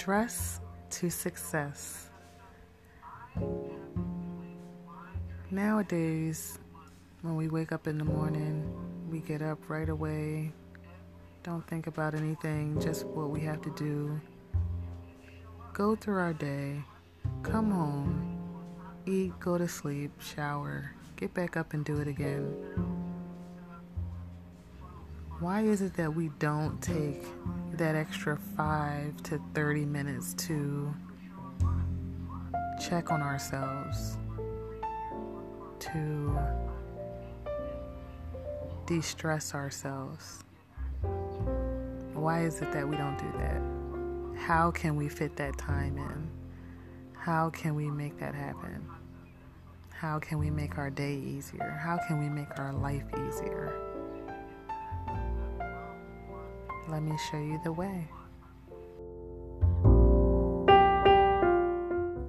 Stress to success. Nowadays, when we wake up in the morning, we get up right away, don't think about anything, just what we have to do. Go through our day, come home, eat, go to sleep, shower, get back up and do it again. Why is it that we don't take that extra 5 to 30 minutes to check on ourselves, to de stress ourselves? Why is it that we don't do that? How can we fit that time in? How can we make that happen? How can we make our day easier? How can we make our life easier? Let me show you the way.